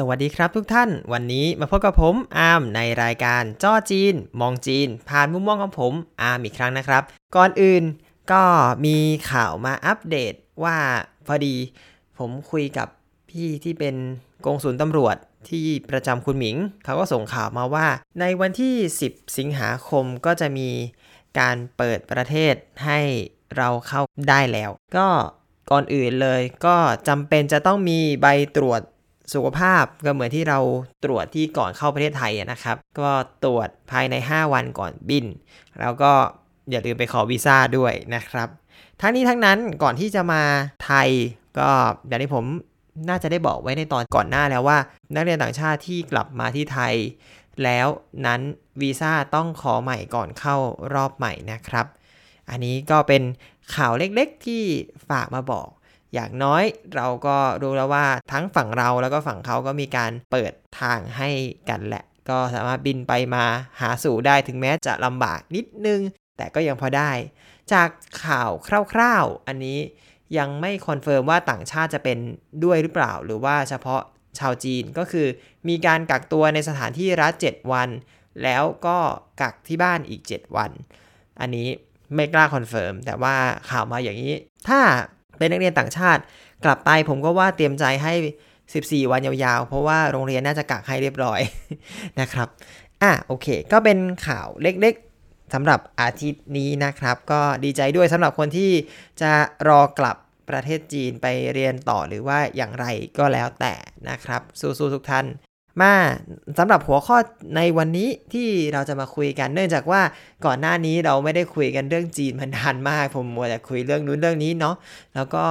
สวัสดีครับทุกท่าน วันนี้มาพบกับผมอาร์มในรายการจ้อจีน มองจีน ผ่านมุมมองของผมอาร์มอีกครั้งนะครับ ก่อนอื่นก็มีข่าวมาอัปเดตว่าพอดี ผมคุยกับพี่ที่เป็นกองสุลตำรวจที่ประจำคุณหมิง เขาก็ส่งข่าวมาว่า ในวันที่ 10 สิงหาคมก็จะมีการเปิดประเทศให้เราเข้าได้แล้ว ก็ก่อนอื่นเลยก็จำเป็นจะต้องมีใบตรวจ สุขภาพก็เหมือนที่เราตรวจที่ก่อนเข้าประเทศไทยนะครับ ก็ตรวจภายใน 5 วันก่อนบิน แล้วก็อย่าลืมไปขอวีซ่าด้วยนะครับ ทั้งนี้ทั้งนั้นก่อนที่จะมาไทยก็อย่างที่ผมน่าจะได้บอกไว้ในตอนก่อนหน้าแล้วว่า นักเรียนต่างชาติที่กลับมาที่ไทย แล้วนั้นวีซ่าต้องขอใหม่ก่อนเข้ารอบใหม่นะครับ อันนี้ก็เป็นข่าวเล็กๆที่ฝากมาบอก อย่างน้อยเราก็รู้แล้วว่าทั้งฝั่งเราแล้วก็ฝั่งเขาก็มีการเปิดทางให้กันแหละ ก็สามารถบินไปมาหาสู่ได้ถึงแม้จะลำบากนิดนึง แต่ก็ยังพอได้ จากข่าวคร่าวๆ อันนี้ยังไม่คอนเฟิร์มว่าต่างชาติจะเป็นด้วยหรือเปล่า หรือว่าเฉพาะชาวจีนก็คือมีการกักตัวในสถานที่รัฐ 7 วัน แล้วก็กักที่บ้านอีก 7 วัน อันนี้ไม่กล้าคอนเฟิร์มแต่ว่าข่าวมาอย่างนี้ ถ้า เป็นนักเรียนต่างชาติ กลับไปผมก็ว่าเตรียมใจให้ 14 วันยาวๆ เพราะว่าโรงเรียนน่าจะกักให้เรียบร้อยนะครับอะโอเค ก็เป็นข่าวเล็กๆสำหรับอาทิตย์นี้นะครับ ก็ดีใจด้วยสำหรับคนที่จะรอกลับประเทศจีนไปเรียนต่อหรือว่าอย่างไรก็แล้วแต่นะครับ สู้ๆทุกท่าน มาสำหรับหัวข้อในวันนี้ที่เราจะมาคุยกัน เนื่องจากว่าก่อนหน้านี้เราไม่ได้คุยกันเรื่องจีนมันนานมาก ผมมัวแต่คุยเรื่องนู้นเรื่องนี้เนาะแล้วก็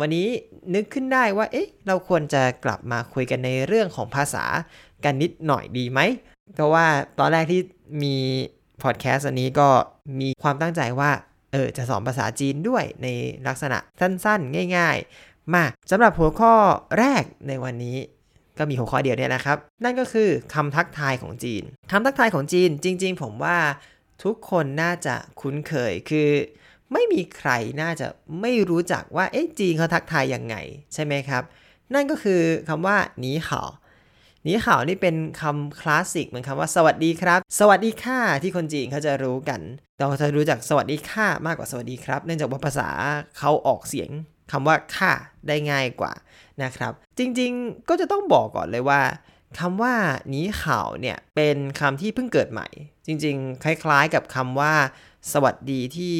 วันนี้นึกขึ้นได้ว่า เอ๊ะ เราควรจะกลับมาคุยกันในเรื่องของภาษากันนิดหน่อยดีไหมเพราะว่าตอนแรกที่มีพอดแคสต์อันนี้ก็มีความตั้งใจว่า เออ จะสอนภาษาจีนด้วยในลักษณะสั้นๆ ง่าย ๆ มาสำหรับหัวข้อแรกในวันนี้ ก็มีหัวข้อเดียวเนี่ยนะครับ นั่นก็คือคำทักทายของจีนคำทักทายของจีนจริง ๆ ผมว่าทุกคนน่าจะคุ้นเคยคือ ไม่มีใครน่าจะไม่รู้จักว่าเอ๊ะจีนเขาทักทายยังไงใช่ไหมครับ นั่นก็คือคำว่าหนีข่าวหนีข่าวนี่เป็นคำคลาสสิกเหมือนคำว่าสวัสดีครับ สวัสดีค่ะที่คนจีนเขาจะรู้กัน เราจะรู้จักสวัสดีค่ะมากกว่าสวัสดีครับ เนื่องจากว่าภาษาเขาออกเสียง คำว่าค่ะได้ง่ายกว่านะครับ จริงๆก็จะต้องบอกก่อนเลยว่าคำว่าหนีข่าวเนี่ยเป็นคำที่เพิ่งเกิดใหม่ จริงๆ คล้ายๆกับคำว่า สวัสดีที่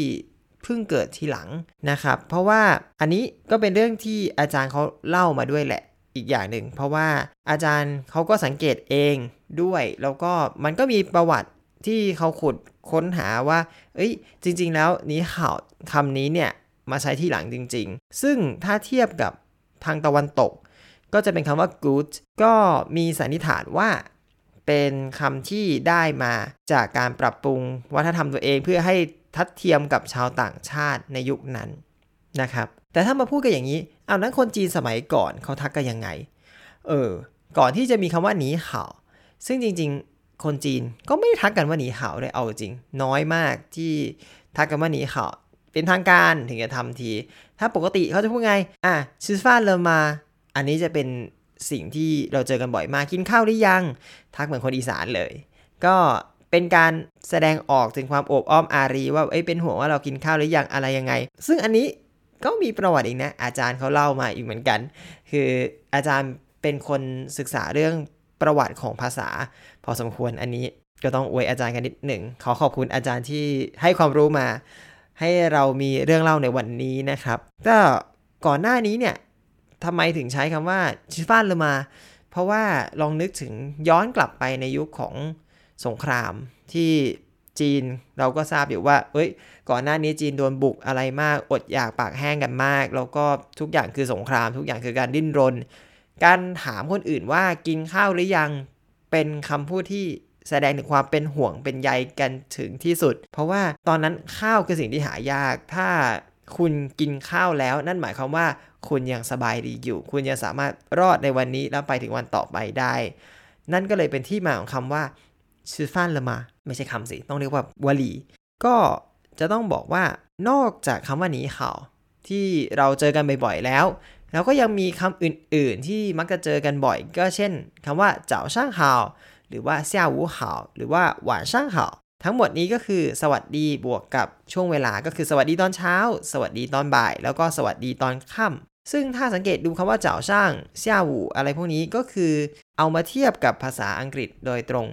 เพิ่งเกิดทีหลังนะครับ เพราะว่าอันนี้ก็เป็นเรื่องที่อาจารย์เขาเล่ามาด้วยแหละอีกอย่างหนึ่ง เพราะว่าอาจารย์เขาก็สังเกตเองด้วย แล้วก็มันก็มีประวัติที่เขาขุดค้นหาว่า เอ้ย จริง ๆ แล้วนี้ข่าวคำนี้เนี่ย มาใช้ที่หลังจริง ๆ ซึ่งถ้าเทียบกับทางตะวันตก ก็จะเป็นคำว่า good ก็มีสันนิษฐานว่าเป็นคำที่ได้มาจากการปรับปรุงวัฒนธรรมตัวเองเพื่อให้ทัดเทียมกับชาวต่างชาติในยุคนั้นนะครับ แต่ถ้ามาพูดกันอย่างนี้ เอานั้นคนจีนสมัยก่อนเขาทักกันยังไง เออ ก่อนที่จะมีคำว่าหนีข่า ซึ่งจริงๆ คนจีนก็ไม่ได้ทักกันว่าหนีเข่าเลยเอาจริง น้อยมากที่ทักกันว่าหนีเข่า เป็นทางการถึงจะทำที ถ้าปกติเขาจะพูดไง อะชิสฟาเลมา อันนี้จะเป็นสิ่งที่เราเจอกันบ่อยมากกินข้าวหรือยัง ทักเหมือนคนอีสานเลย ก็เป็นการแสดงออกถึงความโอบอ้อมอารี ว่าเอ้ยเป็นห่วงว่าเรากินข้าวหรือยังอะไรยังไง ซึ่งอันนี้ก็มีประวัติอีกนะ อาจารย์เขาเล่ามาอีกเหมือนกัน คืออาจารย์เป็นคนศึกษาเรื่องประวัติของภาษา พอสมควรอันนี้ก็ต้องอวยอาจารย์กันนิดหนึ่งขอขอบคุณอาจารย์ที่ให้ความรู้มา ให้เรามีเรื่องเล่าในวันนี้นะครับก็ก่อนหน้านี้เนี่ยทำไมถึงใช้คำว่าชิฟานเลมา เพราะว่าลองนึกถึงย้อนกลับไปในยุคของสงครามที่จีนเราก็ทราบอยู่ว่า เอ้ย ก่อนหน้านี้จีนโดนบุกอะไรมาก อดอยากปากแห้งกันมาก แล้วก็ทุกอย่างคือสงคราม ทุกอย่างคือการดิ้นรน การถามคนอื่นว่ากินข้าวหรือยัง เป็นคำพูดที่ แสดงถึงความเป็นห่วงเป็นใยกันถึงที่สุด เพราะว่าตอนนั้นข้าวคือสิ่งที่หายาก ถ้าคุณกินข้าวแล้ว นั่นหมายความว่าคุณยังสบายดีอยู่ คุณยังสามารถรอดในวันนี้แล้วไปถึงวันต่อไปได้ นั่นก็เลยเป็นที่มาของคำว่าชื่อฟันละมา ไม่ใช่คำสิ ต้องเรียกว่าวลี ก็จะต้องบอกว่านอกจากคำว่าหนีข่าวที่เราเจอกันบ่อยๆแล้วแล้วก็ยังมีคำอื่นๆที่มักจะเจอกันบ่อย ก็เช่นคำว่าเจ้าช่างหาว หรือว่าเซี่ยวูหาหรือว่าหวานช่างหาทั้งหมดนี้ก็คือสวัสดีบวกกับช่วงเวลาก็คือสวัสดีตอนเช้า สวัสดีตอนบ่าย แล้วก็สวัสดีตอนค่ำซึ่งถ้าสังเกตดูคำว่าเจ้าช่างเซี่ยวูอะไรพวกนี้ก็คือ เอามาเทียบกับภาษาอังกฤษโดยตรง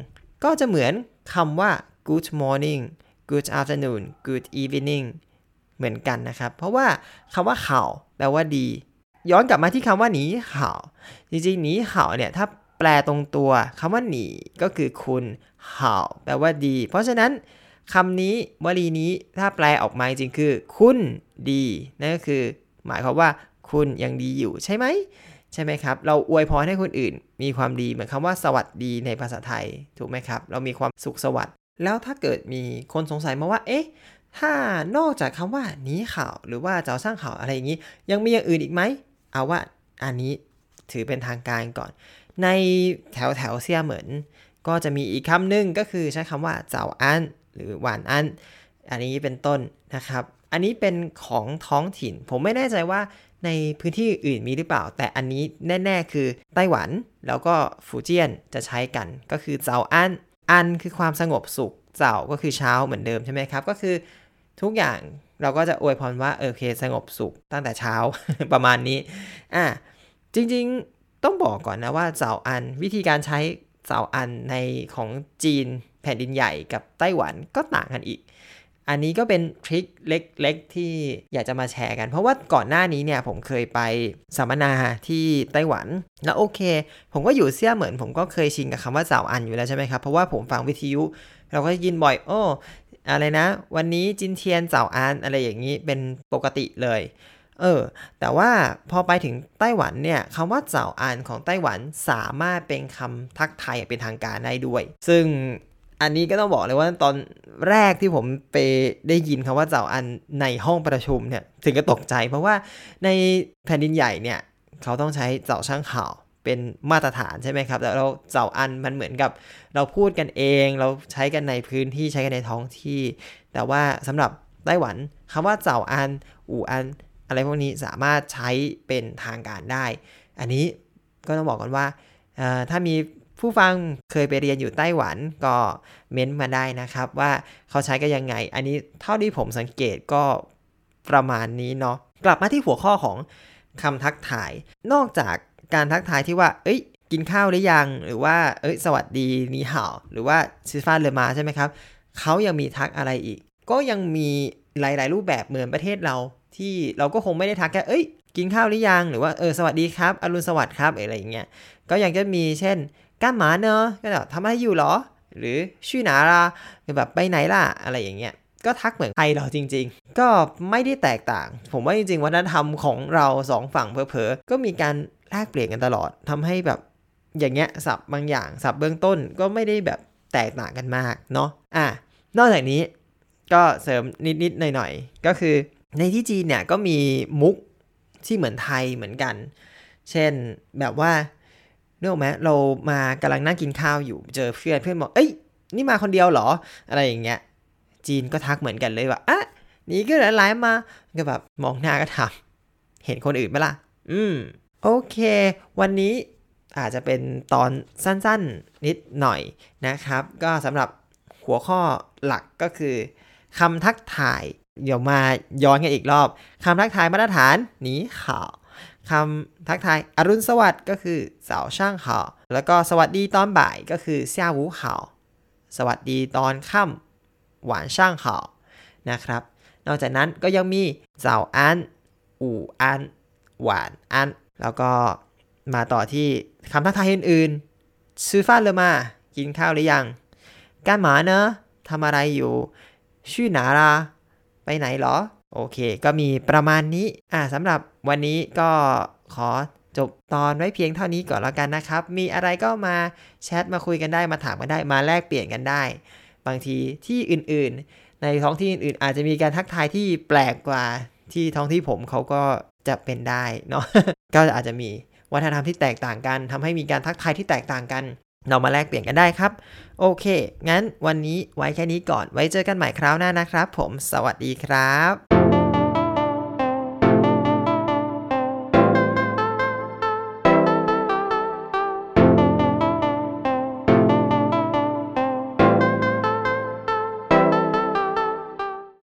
ก็จะเหมือนคำว่า good morning good afternoon good evening เหมือนกันนะครับ เพราะว่าคำว่าข่าแปลว่าดี ย้อนกลับมาที่คำว่าหนีข่าจริงๆหนีข่าเนี่ยถ้า แปลตรงตัวคำว่าหนีก็คือคุณข่าแปลว่าดี เพราะฉะนั้นคำนี้วลีนี้ถ้าแปลออกมาจริงคือ คุณดีนั่นก็คือ หมายความว่าคุณยังดีอยู่ใช่ไหมใช่ไหมครับ เราอวยพรให้คนอื่น มีความดีเหมือนคำว่าสวัสดีในภาษาไทยถูกไหมครับ เรามีความสุขสวัสดิ์แล้วถ้าเกิดมีคนสงสัยมาว่า เอ๊ะ ถ้านอกจากคำว่านี้ข่าวหรือว่าเจ้าสร้างข่าวอะไรอย่างนี้ ยังมีอย่างอื่นอีกไหมเอาว่าอันนี้ถือเป็นทางการก่อน ในแถวแถวเซียเหมือนก็จะมีอีกคำหนึ่งก็คือใช้คำว่าเจ้าอันหรือหวานอัน อันนี้เป็นต้นนะครับ อันนี้เป็นของท้องถิ่น ผมไม่แน่ใจว่าในพื้นที่อื่นมีหรือเปล่า แต่อันนี้แน่ ๆ คือไต้หวัน แล้วก็ฟูเจียนจะใช้กันก็คือเจ้าอันอันคือความสงบสุขเจ้าก็คือเช้าเหมือนเดิมใช่ไหมครับ ก็คือทุกอย่างเราก็จะอวยพรว่าโอเคสงบสุขตั้งแต่เช้า ประมาณนี้อะจริงๆ ต้องบอกก่อนนะว่าเจ้าอันวิธีการใช้เจ้าอันในของจีนแผ่นดินใหญ่กับไต้หวันก็ต่างกันอีก อันนี้ก็เป็นทริคเล็กๆที่อยากจะมาแชร์กัน เพราะว่าก่อนหน้านี้เนี่ยผมเคยไปสัมมนาที่ไต้หวัน แล้วโอเค ผมก็อยู่เซี่ยเหมือน ผมก็เคยชินกับคำว่าเจ้าอันอยู่แล้วใช่ไหมครับ เพราะว่าผมฟังวิทยุ เราก็ยินบ่อย โอ้อะไรนะ วันนี้จินเทียนเจ้าอันอะไรอย่างนี้เป็นปกติเลย เออ แต่ว่าพอไปถึงไต้หวันเนี่ยคำว่าเจ้าอันของไต้หวันสามารถเป็นคำทักทายเป็นทางการได้ด้วย ซึ่งอันนี้ก็ต้องบอกเลยว่าตอนแรกที่ผมไปได้ยินคำว่าเจ้าอันในห้องประชุมเนี่ยถึงก็ตกใจ เพราะว่าในแผ่นดินใหญ่เนี่ยเขาต้องใช้เจ้าช่างข่าวเป็นมาตรฐานใช่ไหมครับแต่เราเจ้าอันมันเหมือนกับ เราพูดกันเองเราใช้กันในพื้นที่ใช้กันในท้องที่ แต่ว่าสำหรับไต้หวันคำว่าเจ้าอันอู่อัน อะไรพวกนี้สามารถใช้เป็นทางการได้ อันนี้ก็ต้องบอกกันว่า ถ้ามีผู้ฟังเคยไปเรียนอยู่ไต้หวันก็เม้นมาได้นะครับว่าเขาใช้กันยังไง อันนี้เท่าที่ผมสังเกตก็ประมาณนี้เนาะกลับมาที่หัวข้อของคำทักทาย นอกจากการทักทายที่ว่า เอ้ย กินข้าวหรือยัง หรือว่า เอ้ย สวัสดีนีห่าวหรือว่าซิฟานเลมาใช่ไหมครับ เขายังมีทักอะไรอีก ก็ยังมีหลาย ๆ รูปแบบเหมือนประเทศเรา ที่เราก็คงไม่ได้ทักแค่เอ้ย กินข้าวหรือยัง หรือว่า เออ สวัสดีครับ อรุณสวัสดิ์ครับ อะไรอย่างเงี้ย ก็ยังจะมีเช่น ก้านหมาเนอะก็แบบทำอะไรอยู่หรอ หรือชื่อหนาล่ะแบบไปไหนล่ะ อะไรอย่างเงี้ย ก็ทักเหมือนไทยเราจริง ๆ ก็ไม่ได้แตกต่าง ผมว่าจริง ๆ วัฒนธรรมของเราสองฝั่งเพอๆก็มีการแลกเปลี่ยนกันตลอดทำให้แบบ อย่างเงี้ย สับบางอย่าง สับเบื้องต้นก็ไม่ได้แบบแตกต่างกันมาก เนาะ อะ นอกจากนี้ก็เสริมนิดๆหน่อยๆ ก็คือ ในที่จีนเนี่ยก็มีมุกที่เหมือนไทยเหมือนกัน เช่นแบบว่าเนื่องไหมเรามากำลังนั่งกินข้าวอยู่เจอเพื่อนเพื่อนบอกเอ้ยนี่มาคนเดียวเหรอ อะไรอย่างเงี้ย จีนก็ทักเหมือนกันเลยว่าอะนี่ก็หลายมาก็แบบมองหน้าก็ถามเห็นคนอื่นไหมล่ะ อืม โอเค วันนี้อาจจะเป็นตอนสั้นๆนิดหน่อยนะครับ ก็สำหรับหัวข้อหลักก็คือคำทักทาย เดี๋ยวมาย้อนกันอีกรอบคำทักทายมาตรฐานหนีข่าวคำทักทายอรุณสวัสดิ์ก็คือสาวช่างข่าวแล้วก็สวัสดีตอนบ่ายก็คือเซี่ยวูข่าวสวัสดีตอนค่ำหวานช่างข่าวนะครับ นอกจากนั้นก็ยังมีเจ้าอัน อู่อัน หวานอัน แล้วก็มาต่อที่คำทักทายอื่นๆซื้อฟ้าเลยมา กินข้าวหรือยังการหมาเนอะทำอะไรอยู่ ชื่อหนาลา ไปไหนหรอ โอเค ก็มีประมาณนี้ อ่าสำหรับวันนี้ก็ขอจบตอนไว้เพียงเท่านี้ก่อนแล้วกันนะครับ มีอะไรก็มาแชทมาคุยกันได้มาถามกันได้มาแลกเปลี่ยนกันได้ บางทีที่อื่นๆ ในท้องที่อื่นๆ อาจจะมีการทักทายที่แปลกกว่าที่ท้องที่ผมเขาก็จะเป็นได้เนาะก็อาจจะมีวัฒนธรรมที่แตกต่างกันทำให้มีการทักทายที่แตกต่างกัน เรามาแลกเปลี่ยนกันได้ครับ โอเค งั้นวันนี้ไว้แค่นี้ก่อน ไว้เจอกันใหม่คราวหน้านะครับ ผม สวัสดีครับ